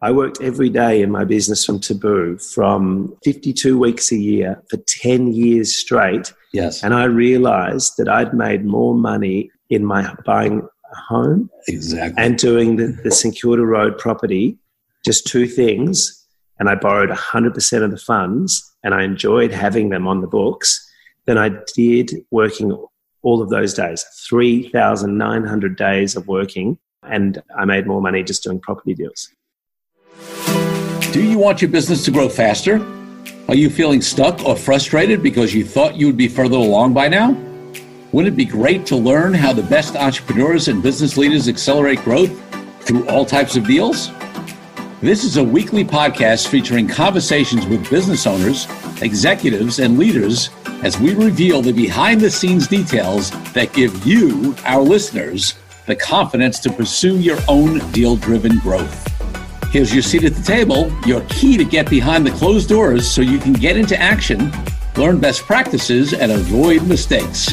I worked every day in my business from Taboo from 52 weeks a year for 10 years straight. Yes. And I realized that I'd made more money in my buying a home exactly. and doing the, the St Kilda Road property, just two things. And I borrowed 100% of the funds and I enjoyed having them on the books than I did working all of those days 3,900 days of working. And I made more money just doing property deals. Do you want your business to grow faster? Are you feeling stuck or frustrated because you thought you would be further along by now? Wouldn't it be great to learn how the best entrepreneurs and business leaders accelerate growth through all types of deals? This is a weekly podcast featuring conversations with business owners, executives, and leaders as we reveal the behind the scenes details that give you, our listeners, the confidence to pursue your own deal driven growth. Here's your seat at the table, your key to get behind the closed doors so you can get into action, learn best practices, and avoid mistakes.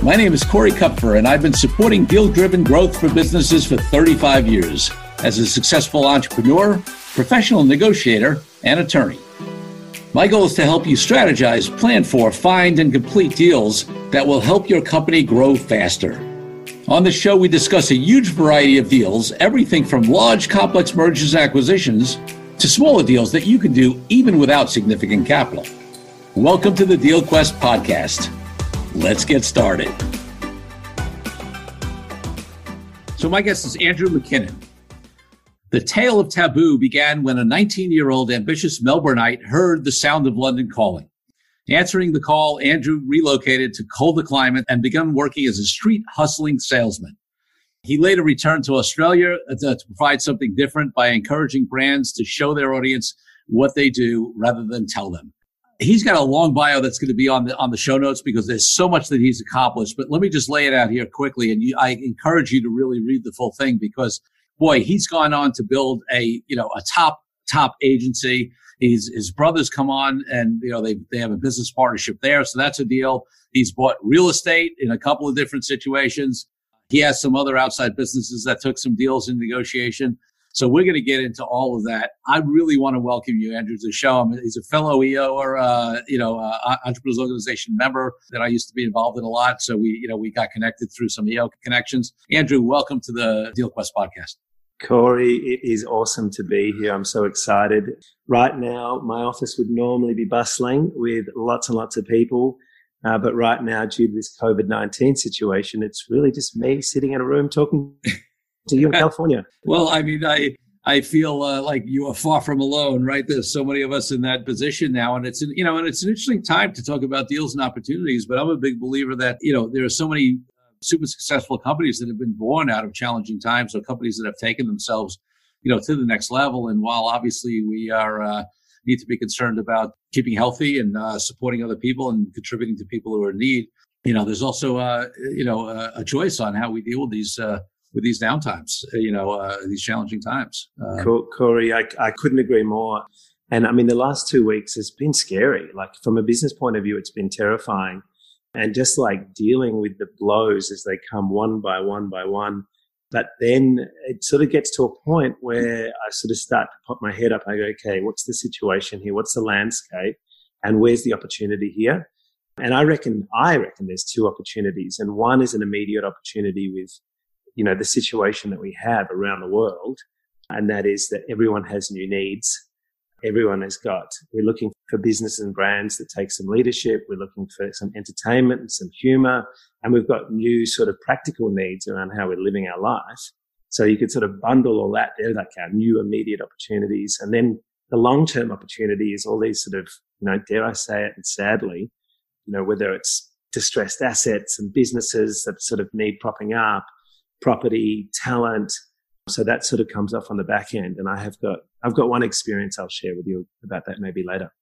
My name is Corey Kupfer, and I've been supporting deal driven growth for businesses for 35 years as a successful entrepreneur, professional negotiator, and attorney. My goal is to help you strategize, plan for, find, and complete deals that will help your company grow faster. On the show, we discuss a huge variety of deals, everything from large, complex mergers and acquisitions to smaller deals that you can do even without significant capital. Welcome to the Deal Quest podcast. Let's get started. So, my guest is Andrew McKinnon. The tale of taboo began when a 19 year old ambitious Melbourneite heard the sound of London calling. Answering the call, Andrew relocated to colder climate and began working as a street hustling salesman. He later returned to Australia uh, to, to provide something different by encouraging brands to show their audience what they do rather than tell them. He's got a long bio that's going to be on the on the show notes because there's so much that he's accomplished. But let me just lay it out here quickly, and you, I encourage you to really read the full thing because boy, he's gone on to build a, you know, a top, top agency. He's, his brothers come on and, you know, they, they have a business partnership there. So that's a deal. He's bought real estate in a couple of different situations. He has some other outside businesses that took some deals in negotiation. So we're going to get into all of that. I really want to welcome you, Andrew, to the show. I mean, he's a fellow EO or, uh, you know, uh, Entrepreneurs Organization member that I used to be involved in a lot. So we, you know, we got connected through some EO connections. Andrew, welcome to the Deal Quest podcast. Corey, it is awesome to be here. I'm so excited. Right now, my office would normally be bustling with lots and lots of people. Uh, but right now, due to this COVID 19 situation, it's really just me sitting in a room talking to you in California. well, I mean, I, I feel uh, like you are far from alone, right? There's so many of us in that position now, and it's an, you know, and it's an interesting time to talk about deals and opportunities. But I'm a big believer that you know there are so many super successful companies that have been born out of challenging times or companies that have taken themselves, you know, to the next level. And while obviously we are, uh, need to be concerned about keeping healthy and uh, supporting other people and contributing to people who are in need, you know, there's also, uh, you know, a, a choice on how we deal with these, uh, with these downtimes, you know, uh, these challenging times. Um, Corey, I, I couldn't agree more. And I mean, the last two weeks has been scary. Like from a business point of view, it's been terrifying and just like dealing with the blows as they come one by one by one. But then it sort of gets to a point where I sort of start to pop my head up. I go, okay, what's the situation here? What's the landscape? And where's the opportunity here? And I reckon, I reckon there's two opportunities. And one is an immediate opportunity with, you know, the situation that we have around the world. And that is that everyone has new needs everyone has got. We're looking for business and brands that take some leadership. We're looking for some entertainment and some humor. And we've got new sort of practical needs around how we're living our life. So you could sort of bundle all that there, like our new immediate opportunities. And then the long term opportunity is all these sort of, you know, dare I say it, and sadly, you know, whether it's distressed assets and businesses that sort of need propping up, property, talent, so that sort of comes off on the back end. And I have got, I've got one experience I'll share with you about that maybe later.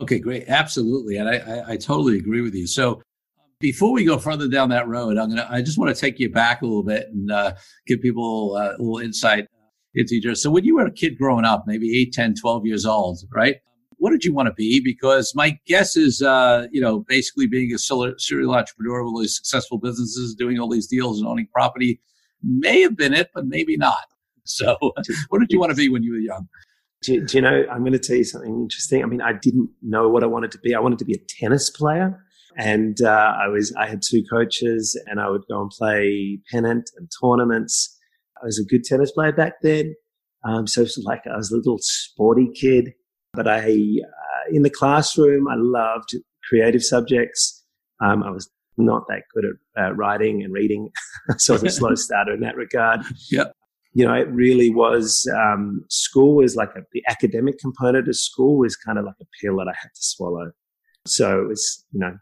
Okay, great. Absolutely. And I, I, I totally agree with you. So before we go further down that road, I'm to, I just want to take you back a little bit and uh, give people uh, a little insight into your. So when you were a kid growing up, maybe 8, 10, 12 years old, right? What did you want to be? Because my guess is, uh, you know, basically being a serial entrepreneur with all these successful businesses, doing all these deals and owning property may have been it, but maybe not. So, what did you want to be when you were young? Do, do, you know, I'm going to tell you something interesting. I mean, I didn't know what I wanted to be. I wanted to be a tennis player. And uh, I was, I had two coaches and I would go and play pennant and tournaments. I was a good tennis player back then. Um, so like I was a little sporty kid, but I, uh, in the classroom, I loved creative subjects. Um, I was not that good at uh, writing and reading. so I was a slow starter in that regard. Yeah. You know, it really was, um, school was like a, the academic component of school was kind of like a pill that I had to swallow. So it was, you know,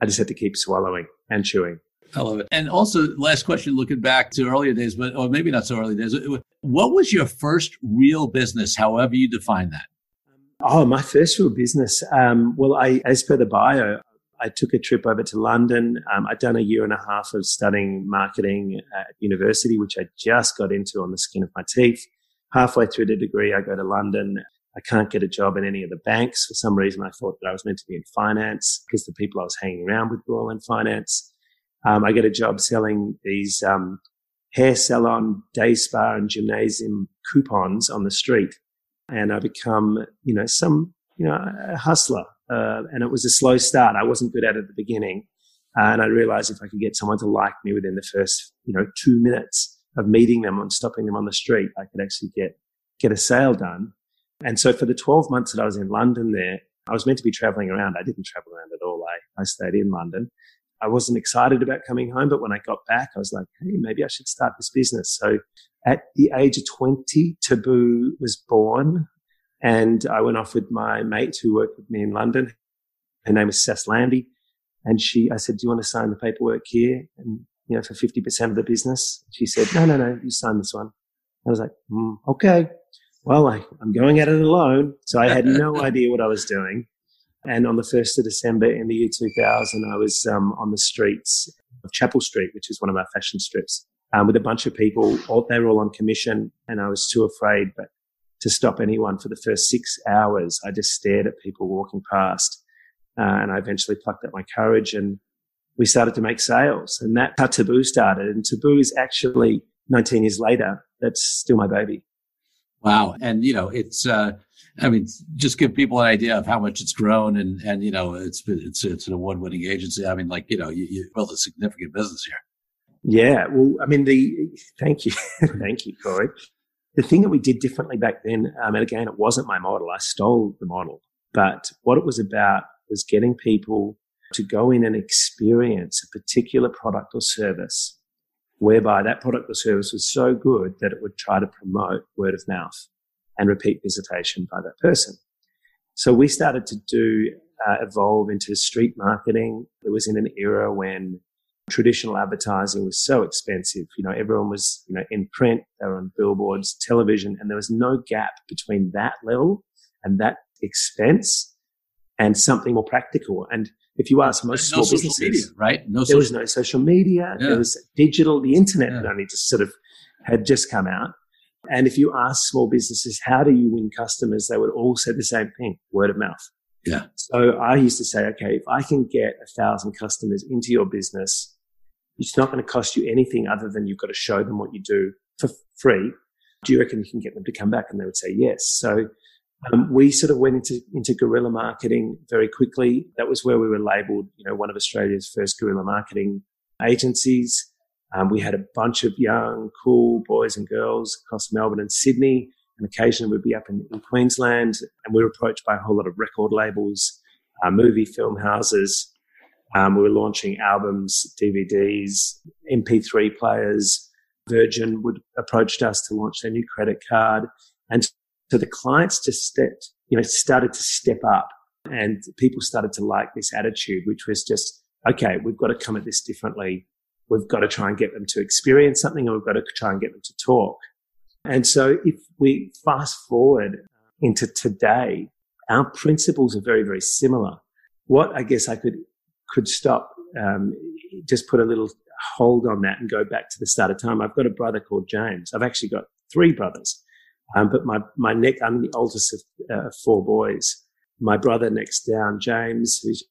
I just had to keep swallowing and chewing. I love it. And also, last question, looking back to earlier days, but or maybe not so early days. What was your first real business, however you define that? Oh, my first real business. Um, well, I, as per the bio, I took a trip over to London. Um, I'd done a year and a half of studying marketing at university, which I just got into on the skin of my teeth. Halfway through the degree, I go to London. I can't get a job in any of the banks. For some reason, I thought that I was meant to be in finance because the people I was hanging around with were all in finance. Um, I get a job selling these um, hair salon, day spa, and gymnasium coupons on the street, and I become, you know, some, you know, a hustler uh, and it was a slow start. I wasn't good at it at the beginning. Uh, and I realized if I could get someone to like me within the first, you know, two minutes of meeting them and stopping them on the street, I could actually get, get a sale done. And so for the 12 months that I was in London there, I was meant to be traveling around. I didn't travel around at all. I, I stayed in London. I wasn't excited about coming home, but when I got back, I was like, hey, maybe I should start this business. So at the age of 20, Taboo was born. And I went off with my mate who worked with me in London. Her name was Sess Landy. And she, I said, do you want to sign the paperwork here? And, you know, for 50% of the business. She said, no, no, no, you sign this one. I was like, mm, okay. Well, I, I'm going at it alone. So I had no idea what I was doing. And on the 1st of December in the year 2000, I was um, on the streets of Chapel Street, which is one of our fashion strips, um, with a bunch of people. All, they were all on commission, and I was too afraid. But to stop anyone for the first six hours. I just stared at people walking past. Uh, and I eventually plucked up my courage and we started to make sales. And that's how Taboo started. And Taboo is actually 19 years later. That's still my baby. Wow. And, you know, it's, uh, I mean, just give people an idea of how much it's grown and, and, you know, it's, it's, it's an award winning agency. I mean, like, you know, you, you built a significant business here. Yeah. Well, I mean, the, thank you. thank you, Corey the thing that we did differently back then, um, and again, it wasn't my model. I stole the model, but what it was about was getting people to go in and experience a particular product or service whereby that product or service was so good that it would try to promote word of mouth and repeat visitation by that person. So we started to do uh, evolve into street marketing. It was in an era when traditional advertising was so expensive. You know, everyone was, you know, in print, they were on billboards, television, and there was no gap between that level and that expense and something more practical. And if you ask most no small businesses, media, right? No, there was no social media. Yeah. There was digital. The internet yeah. had only just sort of had just come out. And if you ask small businesses, how do you win customers? They would all say the same thing: word of mouth. Yeah. So I used to say, okay, if I can get a thousand customers into your business it's not going to cost you anything other than you've got to show them what you do for free. Do you reckon you can get them to come back? And they would say yes. So um, we sort of went into, into guerrilla marketing very quickly. That was where we were labeled, you know, one of Australia's first guerrilla marketing agencies. Um, we had a bunch of young, cool boys and girls across Melbourne and Sydney. And occasionally we'd be up in, in Queensland and we were approached by a whole lot of record labels, uh, movie film houses, um, we were launching albums, DVDs, MP3 players. Virgin would approached us to launch their new credit card. And so the clients just stepped, you know, started to step up and people started to like this attitude, which was just, okay, we've got to come at this differently. We've got to try and get them to experience something and we've got to try and get them to talk. And so if we fast forward into today, our principles are very, very similar. What I guess I could could stop, um, just put a little hold on that and go back to the start of time. I've got a brother called James. I've actually got three brothers, um, but my my neck. I'm the oldest of uh, four boys. My brother next down, James, who's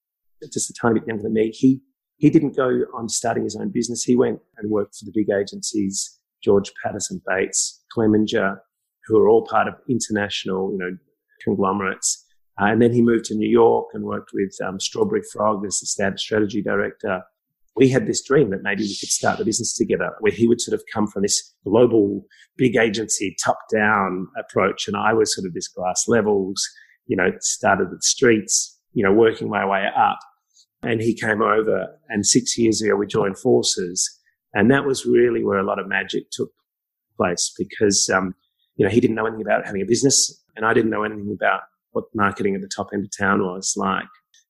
just a tiny bit younger than me. He he didn't go on starting his own business. He went and worked for the big agencies. George Patterson Bates, Clemenger, who are all part of international, you know, conglomerates. Uh, and then he moved to New York and worked with um, Strawberry Frog as the strategy director. We had this dream that maybe we could start the business together, where he would sort of come from this global big agency top down approach, and I was sort of this glass levels, you know, started at the streets, you know, working my way up. And he came over, and six years ago we joined forces, and that was really where a lot of magic took place because um, you know he didn't know anything about having a business, and I didn't know anything about what marketing at the top end of town was like.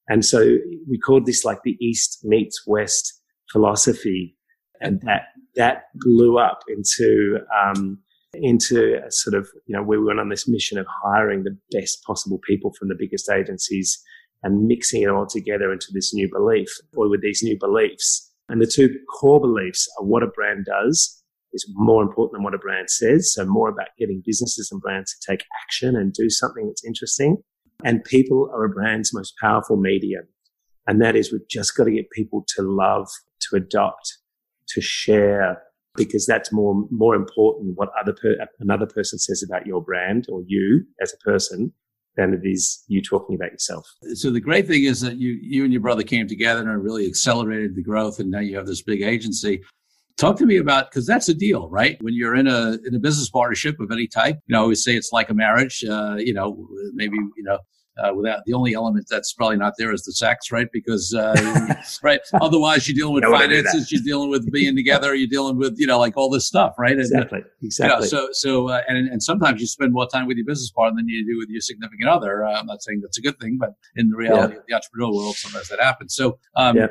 And so we called this like the East meets West philosophy, and that that blew up into um, into a sort of you know we went on this mission of hiring the best possible people from the biggest agencies and mixing it all together into this new belief or with these new beliefs and the two core beliefs are what a brand does is more important than what a brand says. So more about getting businesses and brands to take action and do something that's interesting. And people are a brand's most powerful medium. And that is we've just got to get people to love, to adopt, to share, because that's more, more important what other per, another person says about your brand or you as a person than it is you talking about yourself. So the great thing is that you you and your brother came together and really accelerated the growth, and now you have this big agency. Talk to me about because that's a deal, right? When you're in a in a business partnership of any type, you know, I always say it's like a marriage. Uh, you know, maybe you know uh, without the only element that's probably not there is the sex, right? Because uh, right, otherwise you're dealing with finances, you're dealing with being together, you're dealing with you know like all this stuff, right? Exactly, and, exactly. You know, so so uh, and and sometimes you spend more time with your business partner than you do with your significant other. Uh, I'm not saying that's a good thing, but in the reality yeah. of the entrepreneurial world, sometimes that happens. So um, yeah.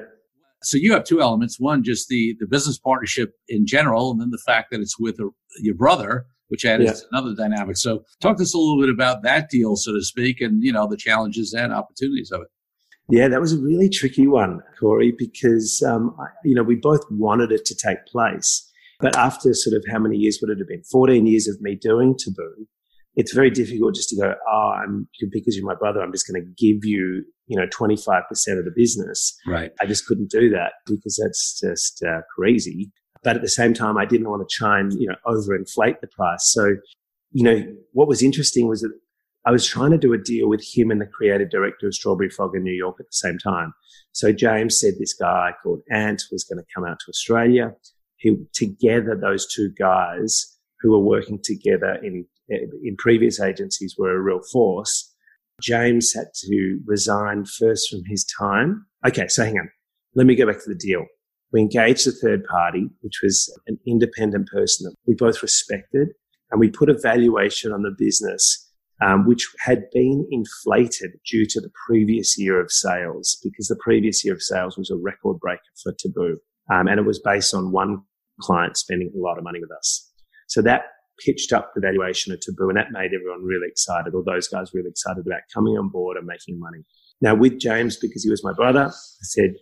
So you have two elements: one, just the the business partnership in general, and then the fact that it's with a, your brother which adds yeah. another dynamic. So talk to us a little bit about that deal, so to speak, and you know the challenges and opportunities of it. Yeah, that was a really tricky one, Corey, because um, I, you know we both wanted it to take place, but after sort of how many years would it have been? Fourteen years of me doing Taboo. It's very difficult just to go, oh, I'm because you're my brother. I'm just going to give you, you know, 25% of the business. Right. I just couldn't do that because that's just uh, crazy. But at the same time, I didn't want to try and, you know, overinflate the price. So, you know, what was interesting was that I was trying to do a deal with him and the creative director of Strawberry Frog in New York at the same time. So James said this guy called Ant was going to come out to Australia. He, together, those two guys who were working together in, in previous agencies were a real force. James had to resign first from his time. Okay. So hang on. Let me go back to the deal. We engaged a third party, which was an independent person that we both respected, and we put a valuation on the business, um, which had been inflated due to the previous year of sales, because the previous year of sales was a record breaker for Taboo. Um, and it was based on one client spending a lot of money with us. So that pitched up the valuation of Taboo, and that made everyone really excited, or those guys really excited about coming on board and making money. Now, with James, because he was my brother, I said,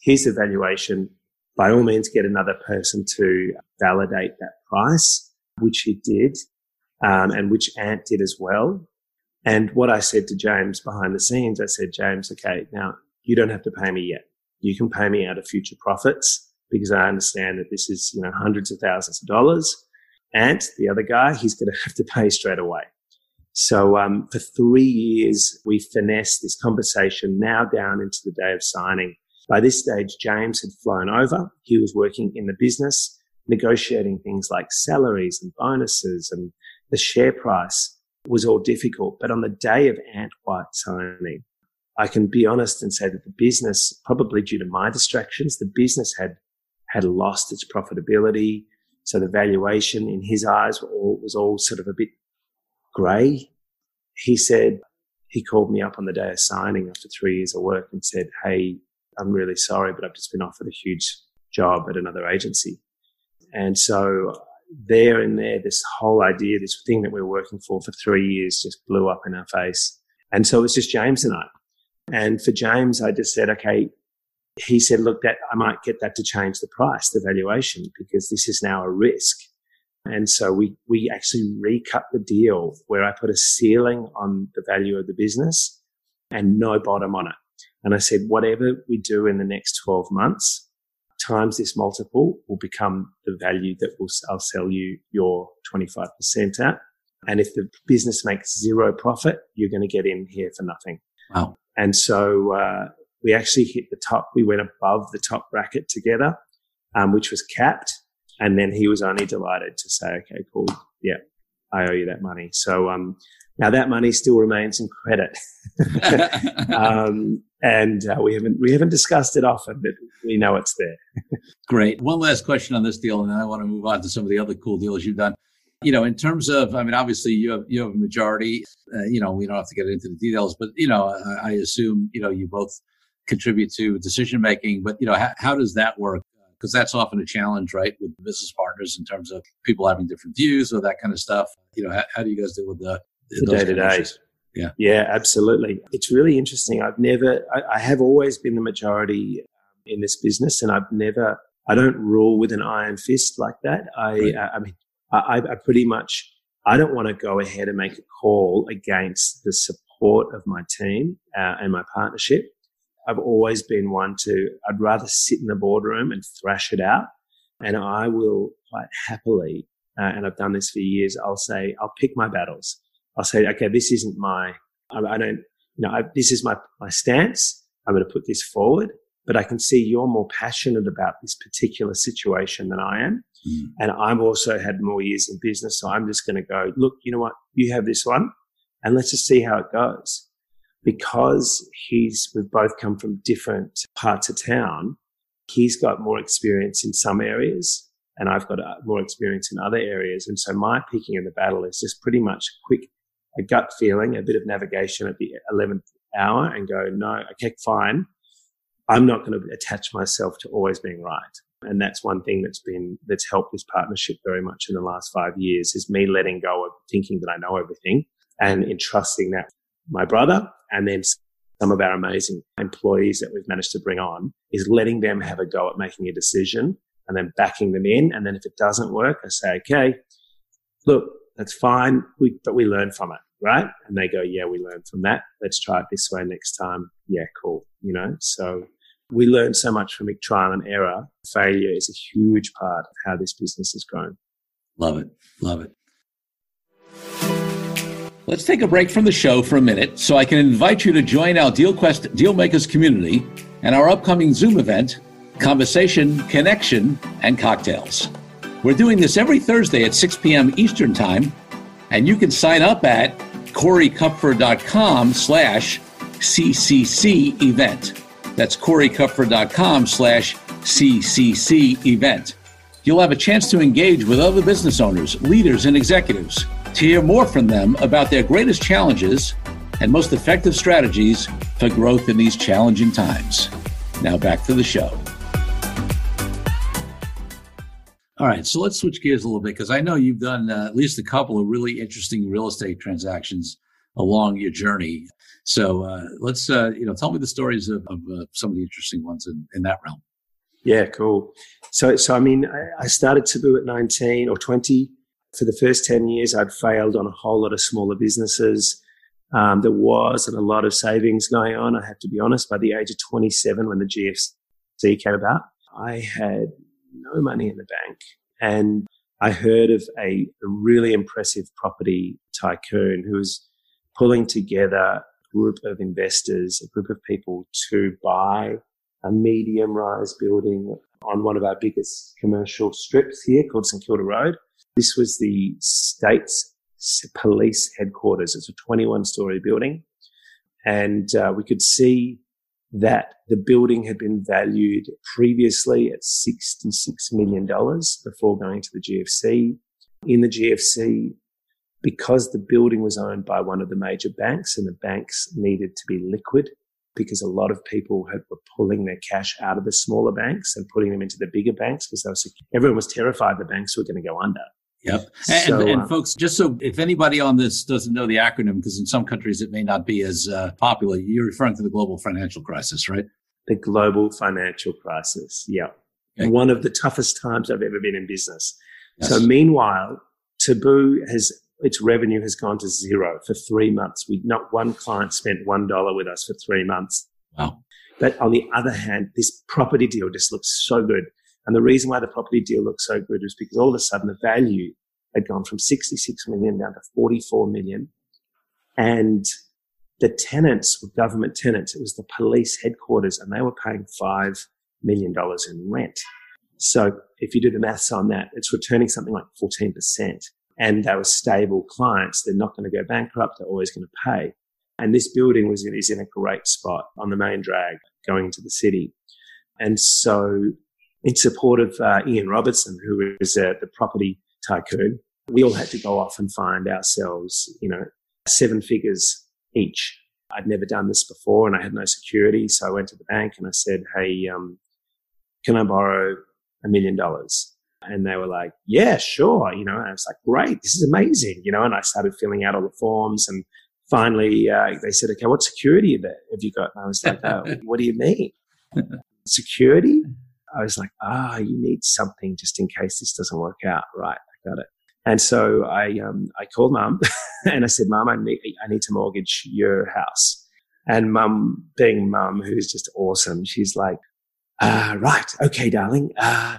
here's the valuation. By all means, get another person to validate that price, which he did, um, and which Ant did as well. And what I said to James behind the scenes, I said, James, okay, now you don't have to pay me yet. You can pay me out of future profits because I understand that this is, you know, hundreds of thousands of dollars. Ant, the other guy, he's going to have to pay straight away. So um, for three years, we finessed this conversation now down into the day of signing. By this stage, James had flown over. He was working in the business, negotiating things like salaries and bonuses and the share price was all difficult. But on the day of Ant White signing, I can be honest and say that the business, probably due to my distractions, the business had, had lost its profitability. So the valuation in his eyes all, was all sort of a bit grey. He said, he called me up on the day of signing after three years of work and said, Hey, I'm really sorry, but I've just been offered a huge job at another agency. And so there and there, this whole idea, this thing that we were working for for three years just blew up in our face. And so it was just James and I. And for James, I just said, okay, he said, look, that I might get that to change the price, the valuation, because this is now a risk. And so we, we actually recut the deal where I put a ceiling on the value of the business and no bottom on it. And I said, whatever we do in the next 12 months, times this multiple will become the value that will, I'll sell you your 25% at. And if the business makes zero profit, you're going to get in here for nothing. Wow. And so, uh, we actually hit the top. We went above the top bracket together, um, which was capped. And then he was only delighted to say, okay, cool. Yeah, I owe you that money. So, um, now that money still remains in credit. um, and uh, we haven't we haven't discussed it often, but we know it's there. Great. One last question on this deal, and then I want to move on to some of the other cool deals you've done. You know, in terms of, I mean, obviously you have you have a majority. Uh, you know, we don't have to get into the details, but you know, I, I assume you know you both contribute to decision making. But you know, how, how does that work? Because that's often a challenge, right, with business partners in terms of people having different views or that kind of stuff. You know, how, how do you guys deal with the day to day? Yeah. Yeah, absolutely. It's really interesting. I've never, I, I have always been the majority um, in this business and I've never, I don't rule with an iron fist like that. I, right. I, I mean, I, I pretty much, I don't want to go ahead and make a call against the support of my team uh, and my partnership. I've always been one to, I'd rather sit in the boardroom and thrash it out. And I will quite happily, uh, and I've done this for years, I'll say, I'll pick my battles. I'll say, okay, this isn't my, I, I don't, you know, I, this is my, my stance. I'm going to put this forward, but I can see you're more passionate about this particular situation than I am. Mm. And I've also had more years in business. So I'm just going to go, look, you know what? You have this one and let's just see how it goes. Because he's, we've both come from different parts of town. He's got more experience in some areas and I've got uh, more experience in other areas. And so my picking in the battle is just pretty much quick a gut feeling, a bit of navigation at the 11th hour and go, no, okay, fine. I'm not going to attach myself to always being right. And that's one thing that's been, that's helped this partnership very much in the last five years is me letting go of thinking that I know everything and entrusting that my brother and then some of our amazing employees that we've managed to bring on is letting them have a go at making a decision and then backing them in. And then if it doesn't work, I say, okay, look, that's fine. We, but we learn from it right? And they go, yeah, we learned from that. Let's try it this way next time. Yeah, cool. You know, so we learn so much from trial and error. Failure is a huge part of how this business has grown. Love it. Love it. Let's take a break from the show for a minute so I can invite you to join our DealQuest Dealmakers community and our upcoming Zoom event, Conversation, Connection, and Cocktails. We're doing this every Thursday at 6 p.m. Eastern Time, and you can sign up at coreykupfer.com slash CCC event. That's coreykupfer.com slash CCC event. You'll have a chance to engage with other business owners, leaders, and executives to hear more from them about their greatest challenges and most effective strategies for growth in these challenging times. Now back to the show. All right, so let's switch gears a little bit because I know you've done uh, at least a couple of really interesting real estate transactions along your journey. So uh, let's, uh, you know, tell me the stories of, of uh, some of the interesting ones in, in that realm. Yeah, cool. So, so I mean, I, I started Taboo at 19 or 20. For the first 10 years, I'd failed on a whole lot of smaller businesses. Um, there wasn't a lot of savings going on. I have to be honest. By the age of 27, when the GFC came about, I had no money in the bank. And I heard of a, a really impressive property tycoon who was pulling together a group of investors, a group of people to buy a medium rise building on one of our biggest commercial strips here called St Kilda Road. This was the state's police headquarters. It's a 21 story building. And uh, we could see that the building had been valued previously at $66 million before going to the GFC. In the GFC, because the building was owned by one of the major banks and the banks needed to be liquid because a lot of people had, were pulling their cash out of the smaller banks and putting them into the bigger banks because was, everyone was terrified the banks were going to go under. Yep. And, so, and, and uh, folks, just so if anybody on this doesn't know the acronym, because in some countries it may not be as uh, popular, you're referring to the global financial crisis, right? The global financial crisis. Yeah. Okay. One of the toughest times I've ever been in business. Yes. So meanwhile, Taboo has its revenue has gone to zero for three months. We not one client spent one dollar with us for three months. Wow. But on the other hand, this property deal just looks so good. And the reason why the property deal looked so good is because all of a sudden the value had gone from 66 million down to 44 million. And the tenants were government tenants. It was the police headquarters and they were paying $5 million in rent. So if you do the maths on that, it's returning something like 14%. And they were stable clients. They're not going to go bankrupt. They're always going to pay. And this building was is in a great spot on the main drag going into the city. And so in support of uh, Ian Robertson, who is uh, the property tycoon, we all had to go off and find ourselves, you know, seven figures each. I'd never done this before and I had no security. So I went to the bank and I said, Hey, um, can I borrow a million dollars? And they were like, yeah, sure. You know, and I was like, great. This is amazing. You know, and I started filling out all the forms and finally uh, they said, okay, what security have you got? And I was like, oh, what do you mean? security? I was like, ah, oh, you need something just in case this doesn't work out. Right. I got it. And so I, um, I called mum and I said, mum, I need, I need to mortgage your house. And mum, being mum, who's just awesome, she's like, uh, right. Okay, darling. Uh,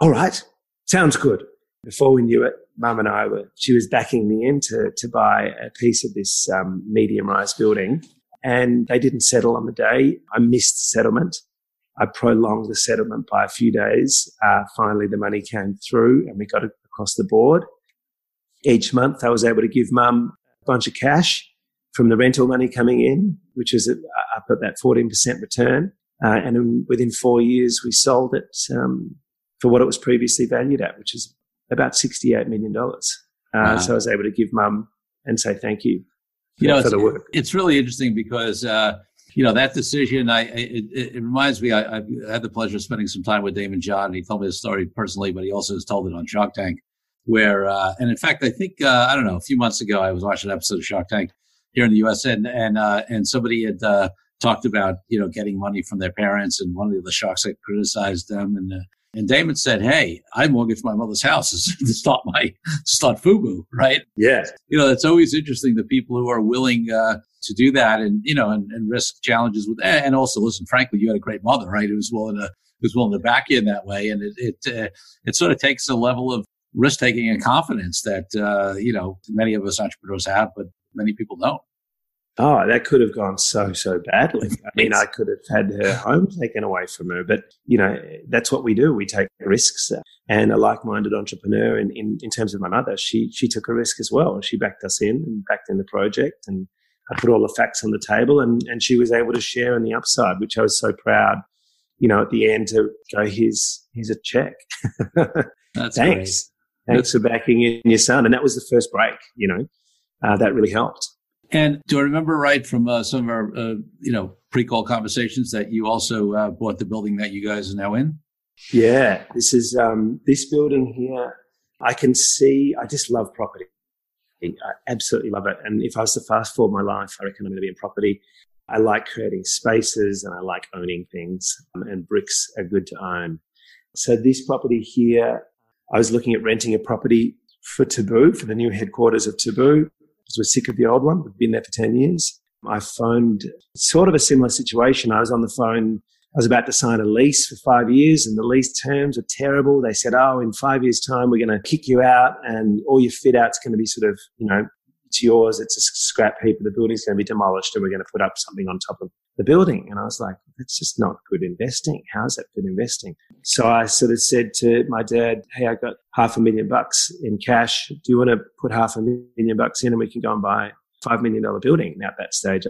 all right. Sounds good. Before we knew it, mum and I were, she was backing me in to, to buy a piece of this um, medium rise building and they didn't settle on the day. I missed settlement. I prolonged the settlement by a few days. Uh, finally, the money came through and we got it across the board. Each month, I was able to give mum a bunch of cash from the rental money coming in, which was up at that 14% return. Uh, and in, within four years, we sold it um, for what it was previously valued at, which is about $68 million. Uh, wow. So I was able to give mum and say thank you, you know, for the work. It's really interesting because, uh, you know, that decision, I, it, it reminds me, I, I, had the pleasure of spending some time with Daymond John. And he told me the story personally, but he also has told it on Shark Tank where, uh, and in fact, I think, uh, I don't know, a few months ago, I was watching an episode of Shark Tank here in the US and, and, uh, and somebody had, uh, talked about, you know, getting money from their parents and one of the sharks had criticized them and, uh, and Daymond said, "Hey, I mortgaged my mother's house to start my to start Fubu, right?" Yes. You know, it's always interesting the people who are willing uh, to do that and you know and, and risk challenges with and also listen. Frankly, you had a great mother, right? Who was willing to who was willing to back you in that way, and it it uh, it sort of takes a level of risk taking and confidence that uh, you know many of us entrepreneurs have, but many people don't. Oh, that could have gone so, so badly. I mean, I could have had her home taken away from her, but you know, that's what we do. We take risks. And a like-minded entrepreneur in, in, in terms of my mother, she, she took a risk as well. She backed us in and backed in the project and I put all the facts on the table and, and she was able to share in the upside, which I was so proud, you know, at the end to go, here's, here's a check. Thanks. Great. Thanks for backing in your son. And that was the first break, you know, uh, that really helped. And do I remember right from uh, some of our, uh, you know, pre-call conversations that you also uh, bought the building that you guys are now in? Yeah, this is um, this building here. I can see. I just love property. I absolutely love it. And if I was to fast forward my life, I reckon I'm going to be in property. I like creating spaces and I like owning things. Um, and bricks are good to own. So this property here, I was looking at renting a property for Taboo for the new headquarters of Taboo because we're sick of the old one. We've been there for 10 years. I phoned sort of a similar situation. I was on the phone. I was about to sign a lease for five years and the lease terms are terrible. They said, Oh, in five years time, we're going to kick you out and all your fit out's going to be sort of, you know, it's yours. It's a scrap heap. The building's going to be demolished and we're going to put up something on top of the building. And I was like, that's just not good investing. How's that good investing? So I sort of said to my dad, Hey, I got half a million bucks in cash. Do you want to put half a million bucks in and we can go and buy a $5 million building? Now at that stage,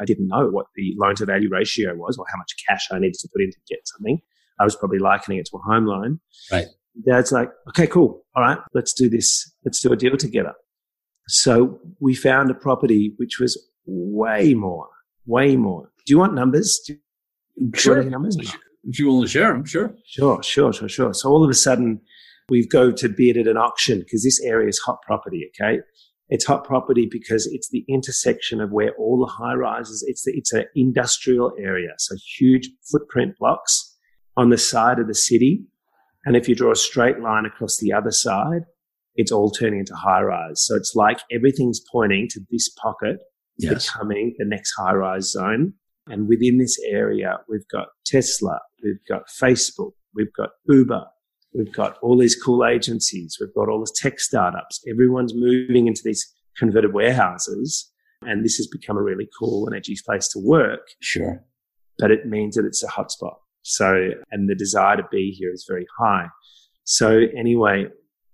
I didn't know what the loan to value ratio was or how much cash I needed to put in to get something. I was probably likening it to a home loan. Right. Dad's like, okay, cool. All right, let's do this. Let's do a deal together. So we found a property which was way more, way more. Do you want numbers? Do you sure. numbers? If you want to share them, sure. Sure, sure, sure, sure. So all of a sudden, we go to bid at an auction because this area is hot property. Okay, it's hot property because it's the intersection of where all the high rises. It's the, it's an industrial area, so huge footprint blocks on the side of the city. And if you draw a straight line across the other side, it's all turning into high rise. So it's like everything's pointing to this pocket yes. becoming the next high rise zone. And within this area, we've got Tesla, we've got Facebook, we've got Uber, we've got all these cool agencies, we've got all the tech startups. Everyone's moving into these converted warehouses. And this has become a really cool and edgy place to work. Sure. But it means that it's a hotspot. So, and the desire to be here is very high. So anyway,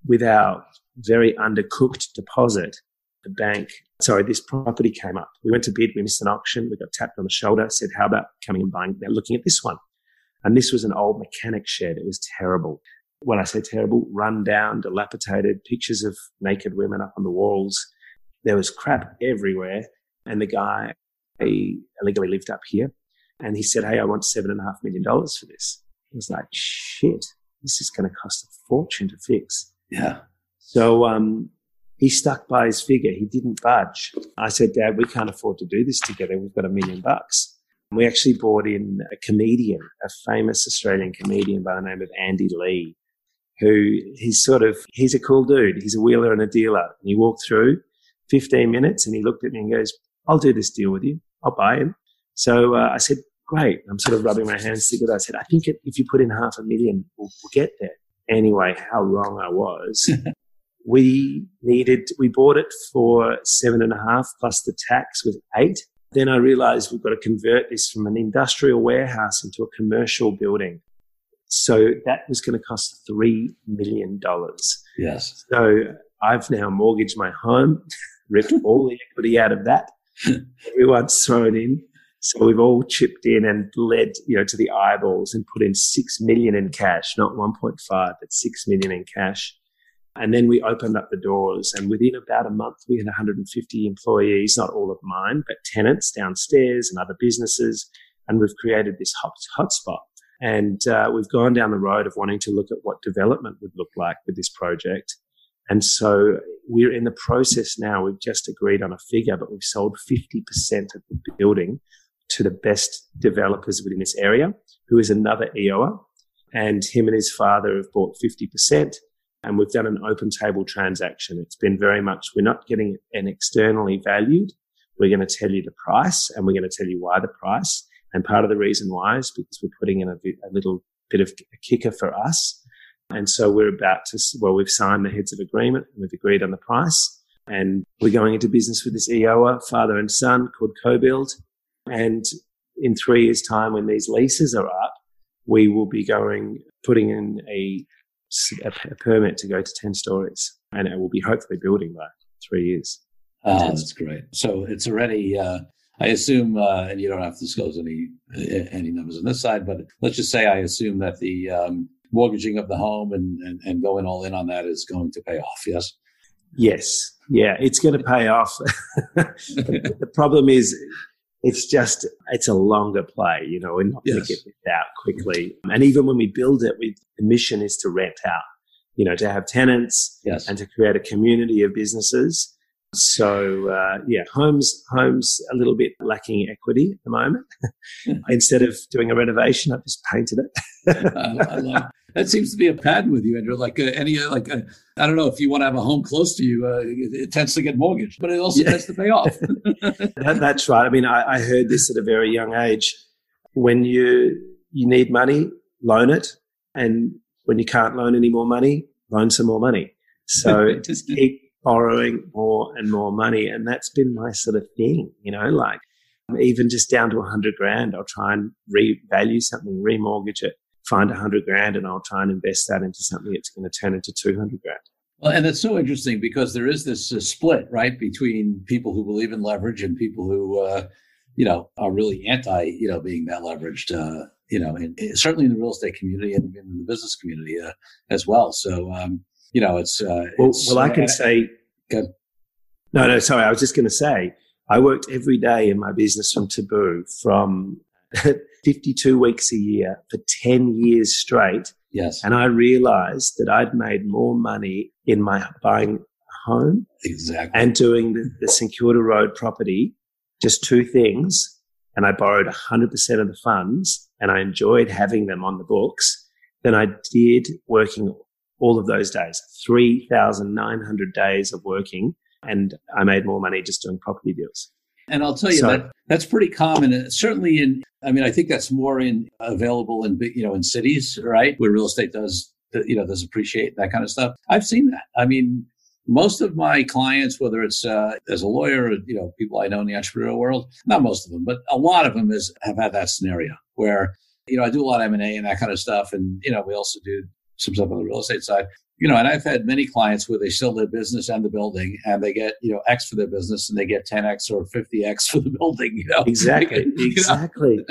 with our very undercooked deposit, the bank, sorry, this property came up. We went to bid, we missed an auction, we got tapped on the shoulder, said, how about coming and buying, they're looking at this one. And this was an old mechanic shed. It was terrible. When I say terrible, run down, dilapidated, pictures of naked women up on the walls. There was crap everywhere. And the guy, he illegally lived up here. And he said, Hey, I want seven and a half million dollars for this. I was like, shit, this is going to cost a fortune to fix. Yeah. So, um, he stuck by his figure. He didn't budge. I said, Dad, we can't afford to do this together. We've got a million bucks. We actually brought in a comedian, a famous Australian comedian by the name of Andy Lee, who he's sort of, he's a cool dude. He's a wheeler and a dealer. And he walked through 15 minutes and he looked at me and goes, I'll do this deal with you. I'll buy him. So uh, I said, great. I'm sort of rubbing my hands together. I said, I think if you put in half a million, we'll, we'll get there. Anyway, how wrong I was. we needed, we bought it for seven and a half plus the tax was eight. Then I realized we've got to convert this from an industrial warehouse into a commercial building. So that was going to cost $3 million. Yes. So I've now mortgaged my home, ripped all the equity out of that. Everyone's thrown in. So we've all chipped in and led, you know, to the eyeballs and put in six million in cash, not 1.5, but six million in cash. And then we opened up the doors and within about a month, we had 150 employees, not all of mine, but tenants downstairs and other businesses. And we've created this hot, hotspot. And uh, we've gone down the road of wanting to look at what development would look like with this project. And so we're in the process now. We've just agreed on a figure, but we've sold 50% of the building to the best developers within this area, who is another EOA. And him and his father have bought 50%. And we've done an open table transaction. It's been very much, we're not getting an externally valued. We're going to tell you the price and we're going to tell you why the price. And part of the reason why is because we're putting in a, a little bit of a kicker for us. And so we're about to, well, we've signed the heads of agreement and we've agreed on the price. And we're going into business with this EOA, father and son, called CoBuild. And in three years' time, when these leases are up, we will be going, putting in a, a, a permit to go to 10 stories. And it will be hopefully building by three years. Oh, that's great. So it's already, uh, I assume, uh, and you don't have to disclose any any numbers on this side, but let's just say I assume that the um, mortgaging of the home and, and, and going all in on that is going to pay off. Yes. Yes. Yeah, it's going to pay off. the problem is it's just it's a longer play you know we're not yes. going to get this out quickly and even when we build it we, the mission is to rent out you know to have tenants yes. and to create a community of businesses so uh, yeah homes homes a little bit lacking equity at the moment instead of doing a renovation i've just painted it I love, that seems to be a pattern with you, Andrew. Like uh, any, uh, like uh, I don't know if you want to have a home close to you, uh, it, it, tends to get mortgaged, but it also yeah. tends to pay off. that, that's right. I mean, I, I, heard this at a very young age. When you you need money, loan it, and when you can't loan any more money, loan some more money. So just keep borrowing more and more money, and that's been my sort of thing. You know, like even just down to a hundred grand, I'll try and revalue something, remortgage it find a hundred grand and I'll try and invest that into something that's going to turn into 200 grand. Well, and it's so interesting because there is this uh, split, right, between people who believe in leverage and people who, uh, you know, are really anti, you know, being that leveraged, uh, you know, and certainly in the real estate community and in the business community uh, as well. So, um, you know, it's, uh, well, it's, well, I can say, good. no, no, sorry. I was just going to say, I worked every day in my business from Taboo from 52 weeks a year for 10 years straight. Yes. And I realized that I'd made more money in my buying a home exactly and doing the, the St Kilda Road property, just two things. And I borrowed 100% of the funds and I enjoyed having them on the books than I did working all of those days, 3,900 days of working. And I made more money just doing property deals. And I'll tell you so, that that's pretty common, certainly in. I mean, I think that's more in available in you know in cities, right, where real estate does you know does appreciate that kind of stuff. I've seen that. I mean, most of my clients, whether it's uh, as a lawyer or you know people I know in the entrepreneurial world, not most of them, but a lot of them is have had that scenario where you know I do a lot of M and A and that kind of stuff, and you know we also do some stuff on the real estate side you know, and I've had many clients where they sell their business and the building and they get, you know, X for their business and they get 10X or 50X for the building, you know. Exactly. exactly.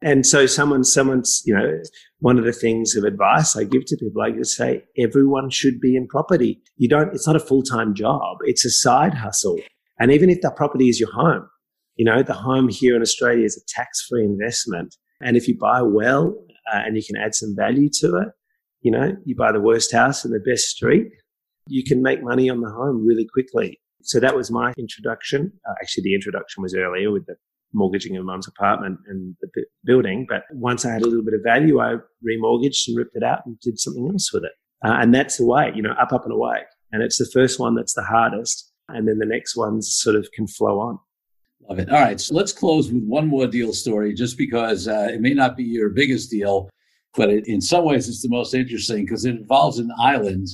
and so someone, someone's, you know, one of the things of advice I give to people, I just say, everyone should be in property. You don't, it's not a full-time job. It's a side hustle. And even if that property is your home, you know, the home here in Australia is a tax-free investment. And if you buy well uh, and you can add some value to it, you know, you buy the worst house in the best street, you can make money on the home really quickly. So that was my introduction. Uh, actually, the introduction was earlier with the mortgaging of mum's apartment and the b- building. But once I had a little bit of value, I remortgaged and ripped it out and did something else with it. Uh, and that's the way, you know, up, up and away. And it's the first one that's the hardest. And then the next ones sort of can flow on. Love it. All right. So let's close with one more deal story, just because uh, it may not be your biggest deal, but it, in some ways it's the most interesting because it involves an island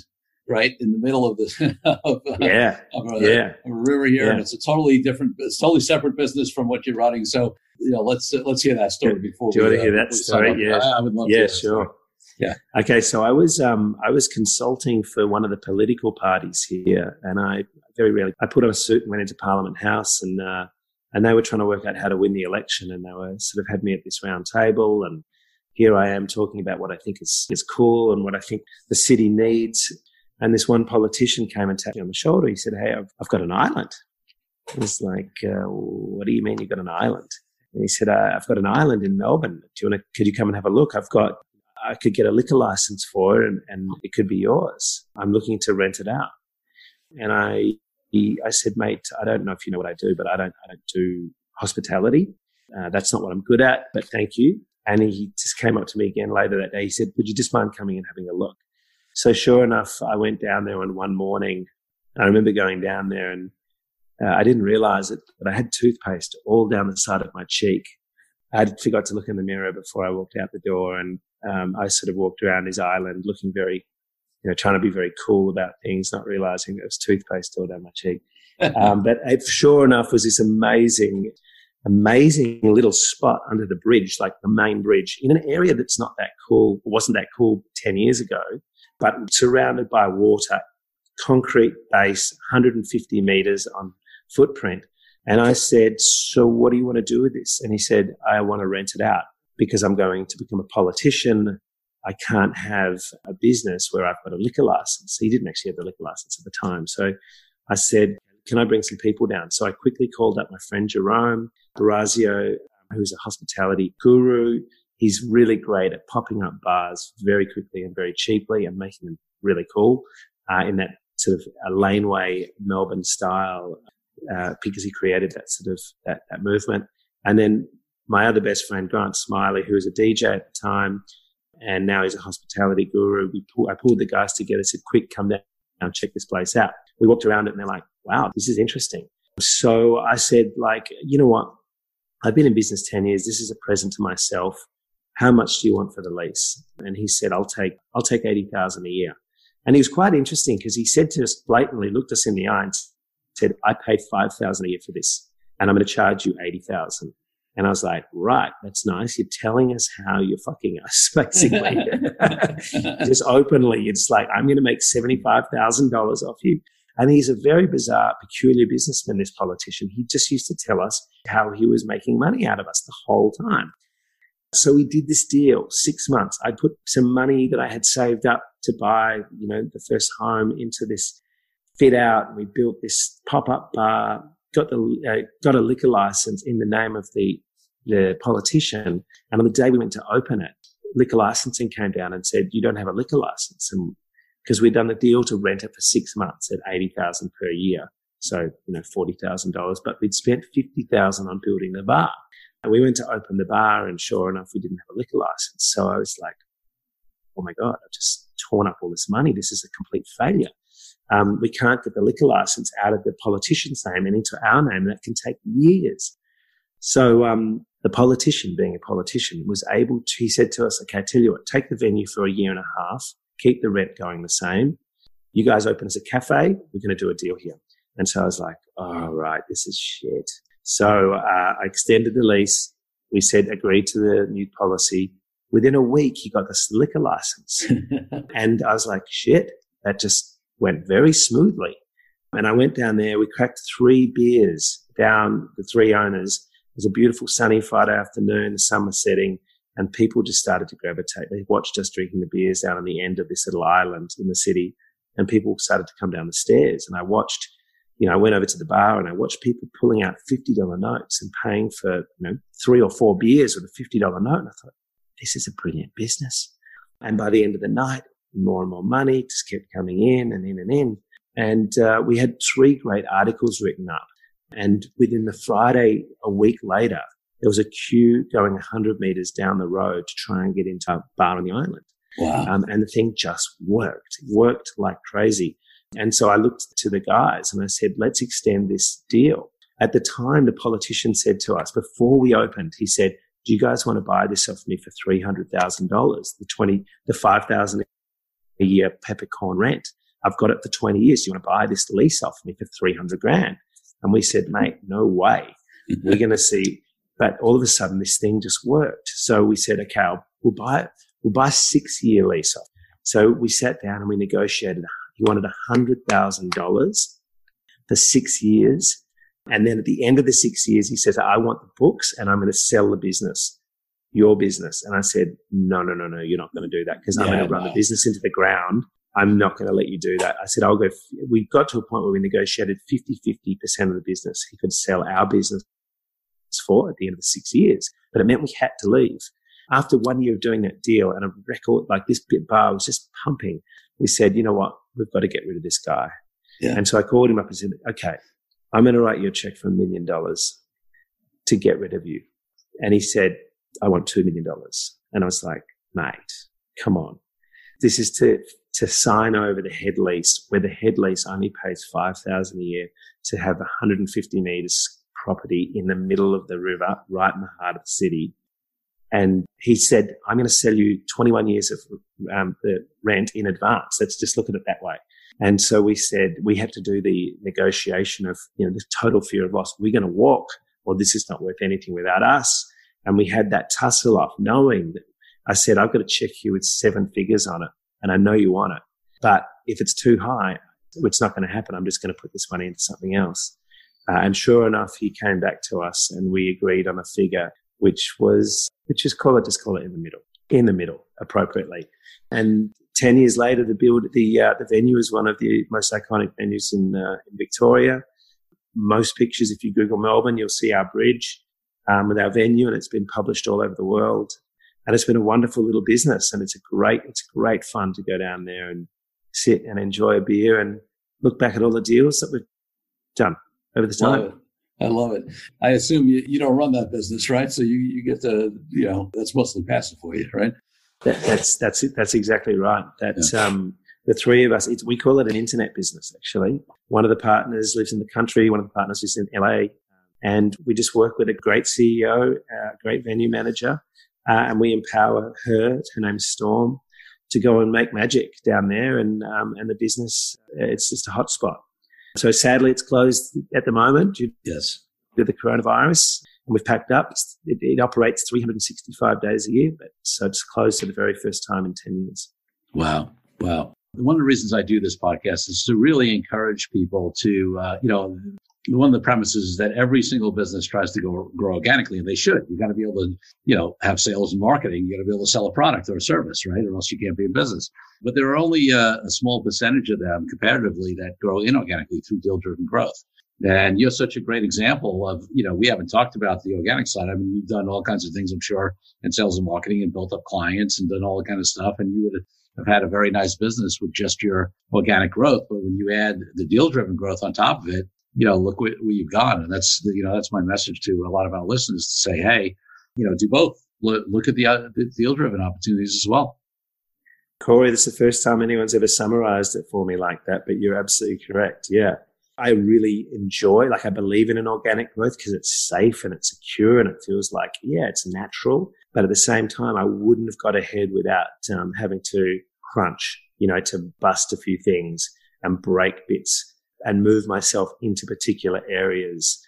right in the middle of the of, yeah of a, yeah a river here, yeah. and it's a totally different, it's totally separate business from what you're running. So you know, let's uh, let's hear that story before. Do you want to hear uh, that story? Yeah, I, I, would love. Yeah, sure. Yeah. Okay, so I was um, I was consulting for one of the political parties here, and I very rarely I put on a suit and went into Parliament House, and uh, and they were trying to work out how to win the election, and they were sort of had me at this round table, and here I am talking about what I think is, is cool and what I think the city needs. And this one politician came and tapped me on the shoulder. He said, Hey, I've, I've got an island. I was like, uh, what do you mean you've got an island? And he said, uh, I've got an island in Melbourne. Do you want to, could you come and have a look? I've got, I could get a liquor license for it and, and it could be yours. I'm looking to rent it out. And I, he, I said, mate, I don't know if you know what I do, but I don't, I don't do hospitality. Uh, that's not what I'm good at, but thank you. And he just came up to me again later that day. He said, Would you just mind coming and having a look? So sure enough, I went down there on one morning. I remember going down there and uh, I didn't realize it, but I had toothpaste all down the side of my cheek. I had forgot to look in the mirror before I walked out the door. And um, I sort of walked around his island looking very, you know, trying to be very cool about things, not realizing it was toothpaste all down my cheek. um, but it, sure enough, was this amazing amazing little spot under the bridge, like the main bridge, in an area that's not that cool, wasn't that cool 10 years ago, but surrounded by water, concrete base, 150 meters on footprint. And I said, So what do you want to do with this? And he said, I want to rent it out because I'm going to become a politician. I can't have a business where I've got a liquor license. He didn't actually have the liquor license at the time. So I said, can I bring some people down? So I quickly called up my friend Jerome Borazio, who's a hospitality guru. He's really great at popping up bars very quickly and very cheaply and making them really cool uh, in that sort of a laneway Melbourne style uh, because he created that sort of that, that movement. And then my other best friend, Grant Smillie, who was a DJ at the time, and now he's a hospitality guru. We pull, I pulled the guys together, said, quick, come down check this place out. We walked around it and they're like, wow, this is interesting. So I said, like, you know what? I've been in business 10 years. This is a present to myself. How much do you want for the lease? And he said, I'll take, I'll take 80,000 a year. And he was quite interesting because he said to us blatantly, looked us in the eye and said, I paid 5,000 a year for this and I'm going to charge you 80,000. And I was like, right, that's nice. You're telling us how you're fucking us, basically. Just openly. It's like, I'm going to make $75,000 off you. And he's a very bizarre, peculiar businessman, this politician. He just used to tell us how he was making money out of us the whole time. So we did this deal six months. I put some money that I had saved up to buy, you know, the first home into this fit out. We built this pop up bar, got the, uh, got a liquor license in the name of the, the politician. And on the day we went to open it, liquor licensing came down and said, you don't have a liquor license. And because we'd done the deal to rent it for six months at 80,000 per year. So, you know, $40,000, but we'd spent 50,000 on building the bar. And we went to open the bar and sure enough, we didn't have a liquor license. So I was like, oh my God, I've just torn up all this money. This is a complete failure. Um, we can't get the liquor license out of the politician's name and into our name. That can take years. So um, the politician, being a politician, was able to. He said to us, "Okay, I tell you what, take the venue for a year and a half, keep the rent going the same. You guys open as a cafe. We're going to do a deal here." And so I was like, "All right, this is shit." So uh, I extended the lease. We said agreed to the new policy. Within a week, he got this liquor license, and I was like, "Shit!" That just went very smoothly. And I went down there. We cracked three beers down the three owners it was a beautiful sunny Friday afternoon, the sun was setting, and people just started to gravitate. They watched us drinking the beers down on the end of this little island in the city, and people started to come down the stairs. And I watched, you know, I went over to the bar and I watched people pulling out $50 notes and paying for, you know, three or four beers with a $50 note. And I thought, this is a brilliant business. And by the end of the night, more and more money just kept coming in and in and in. And uh, we had three great articles written up and within the Friday, a week later, there was a queue going 100 meters down the road to try and get into a bar on the island. Wow. Um, and the thing just worked. It worked like crazy. And so I looked to the guys and I said, let's extend this deal. At the time, the politician said to us, before we opened, he said, do you guys want to buy this off me for $300,000? The 20, the 5,000 a year peppercorn rent. I've got it for 20 years. Do you want to buy this lease off me for 300 grand? And we said, mm-hmm. mate, no way. Mm-hmm. We're going to see. But all of a sudden, this thing just worked. So we said, okay, I'll, we'll buy it. We'll buy a six year lease off. So we sat down and we negotiated. He wanted $100,000 for six years. And then at the end of the six years, he says, I want the books and I'm going to sell the business, your business. And I said, no, no, no, no, you're not going to do that because yeah, I'm going to run no. the business into the ground I'm not going to let you do that. I said, I'll go. We got to a point where we negotiated 50, 50% of the business he could sell our business for at the end of the six years. But it meant we had to leave. After one year of doing that deal and a record like this bit bar was just pumping, we said, you know what? We've got to get rid of this guy. Yeah. And so I called him up and said, okay, I'm going to write you a check for a million dollars to get rid of you. And he said, I want $2 million. And I was like, mate, come on. This is to to sign over the head lease where the head lease only pays 5000 a year to have 150 meters property in the middle of the river, right in the heart of the city. And he said, I'm going to sell you 21 years of um, the rent in advance. Let's just look at it that way. And so we said we had to do the negotiation of, you know, the total fear of loss. We're going to walk or this is not worth anything without us. And we had that tussle off knowing that I said, I've got to check you with seven figures on it and I know you want it. But if it's too high, it's not going to happen. I'm just going to put this money into something else. Uh, and sure enough, he came back to us and we agreed on a figure, which was, which is call it, just call it in the middle, in the middle appropriately. And 10 years later, the build, the, uh, the venue is one of the most iconic venues in, uh, in Victoria. Most pictures, if you Google Melbourne, you'll see our bridge um, with our venue and it's been published all over the world and it's been a wonderful little business and it's a great it's great fun to go down there and sit and enjoy a beer and look back at all the deals that we've done over the time. Love I love it. I assume you, you don't run that business, right? So you, you get to, you know, that's mostly passive for you, right? That, that's, that's it. That's exactly right. That's, yeah. um, the three of us, it's we call it an internet business, actually. One of the partners lives in the country. One of the partners is in LA and we just work with a great CEO, a great venue manager uh, and we empower her. Her name's Storm to go and make magic down there, and um, and the business it's just a hotspot. So sadly, it's closed at the moment due yes. to the coronavirus, and we've packed up. It, it, operates 365 days a year, but so it's closed for the very first time in 10 years. Wow, wow. One of the reasons I do this podcast is to really encourage people to, uh, you know, one of the premises is that every single business tries to go, grow organically, and they should. You got to be able to, you know, have sales and marketing. You got to be able to sell a product or a service, right? Or else you can't be in business. But there are only a, a small percentage of them comparatively that grow inorganically through deal-driven growth. And you're such a great example of, you know, we haven't talked about the organic side. I mean, you've done all kinds of things, I'm sure, in sales and marketing and built up clients and done all that kind of stuff. And you would have had a very nice business with just your organic growth. But when you add the deal driven growth on top of it, you know, look what, where you've gone. And that's, you know, that's my message to a lot of our listeners to say, Hey, you know, do both. Look, look at the, uh, the deal driven opportunities as well. Corey, this is the first time anyone's ever summarized it for me like that, but you're absolutely correct. Yeah. I really enjoy, like, I believe in an organic growth because it's safe and it's secure and it feels like, yeah, it's natural. But at the same time, I wouldn't have got ahead without um, having to crunch, you know, to bust a few things and break bits and move myself into particular areas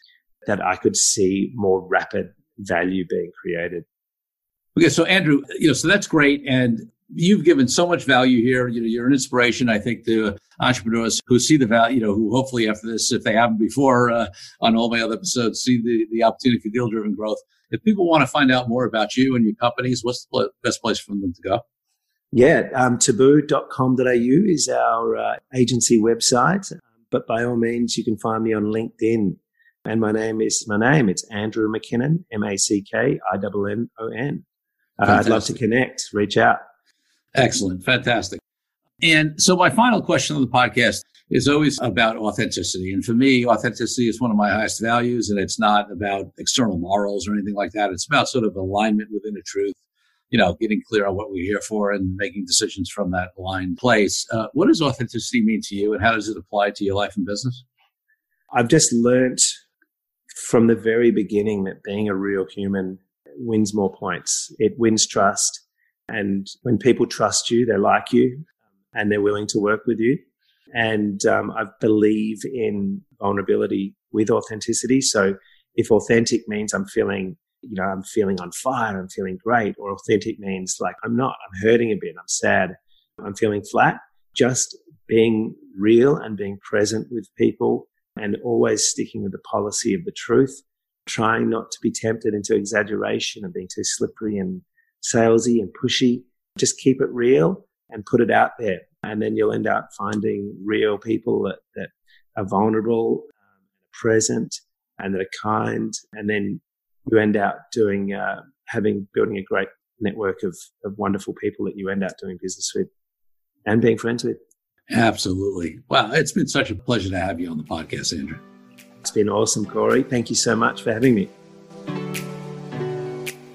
that I could see more rapid value being created. Okay, so Andrew, you know, so that's great, and you've given so much value here. You know, you're an inspiration, I think, to entrepreneurs who see the value. You know, who hopefully after this, if they haven't before uh, on all my other episodes, see the the opportunity for deal driven growth. If people want to find out more about you and your companies, what's the best place for them to go? Yeah, um, taboo.com.au is our uh, agency website. But by all means, you can find me on LinkedIn. And my name is my name. It's Andrew McKinnon, M A C K I N N O N. Uh, I'd love to connect, reach out. Excellent. Fantastic. And so my final question on the podcast is always about authenticity. And for me, authenticity is one of my highest values. And it's not about external morals or anything like that. It's about sort of alignment within a truth, you know, getting clear on what we're here for and making decisions from that aligned place. Uh, what does authenticity mean to you and how does it apply to your life and business? I've just learnt from the very beginning that being a real human wins more points. It wins trust. And when people trust you, they like you and they're willing to work with you. And um, I believe in vulnerability with authenticity. So if authentic means I'm feeling, you know, I'm feeling on fire, I'm feeling great, or authentic means like I'm not, I'm hurting a bit, I'm sad, I'm feeling flat, just being real and being present with people and always sticking with the policy of the truth, trying not to be tempted into exaggeration and being too slippery and salesy and pushy. Just keep it real and put it out there. And then you'll end up finding real people that, that are vulnerable, um, present, and that are kind. And then you end up doing, uh, having, building a great network of, of wonderful people that you end up doing business with and being friends with. Absolutely. Wow. It's been such a pleasure to have you on the podcast, Andrew. It's been awesome, Corey. Thank you so much for having me.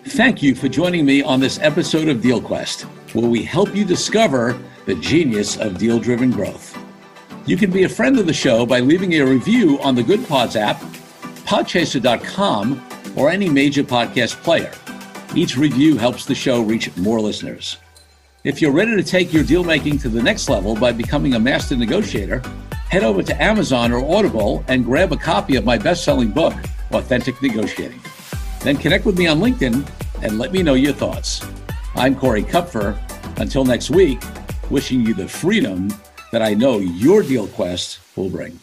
Thank you for joining me on this episode of DealQuest, where we help you discover the genius of deal driven growth. You can be a friend of the show by leaving a review on the Goodpods app, podchaser.com, or any major podcast player. Each review helps the show reach more listeners. If you're ready to take your deal making to the next level by becoming a master negotiator, head over to Amazon or Audible and grab a copy of my best selling book, Authentic Negotiating. Then connect with me on LinkedIn and let me know your thoughts. I'm Corey Kupfer. Until next week, wishing you the freedom that I know your deal quest will bring.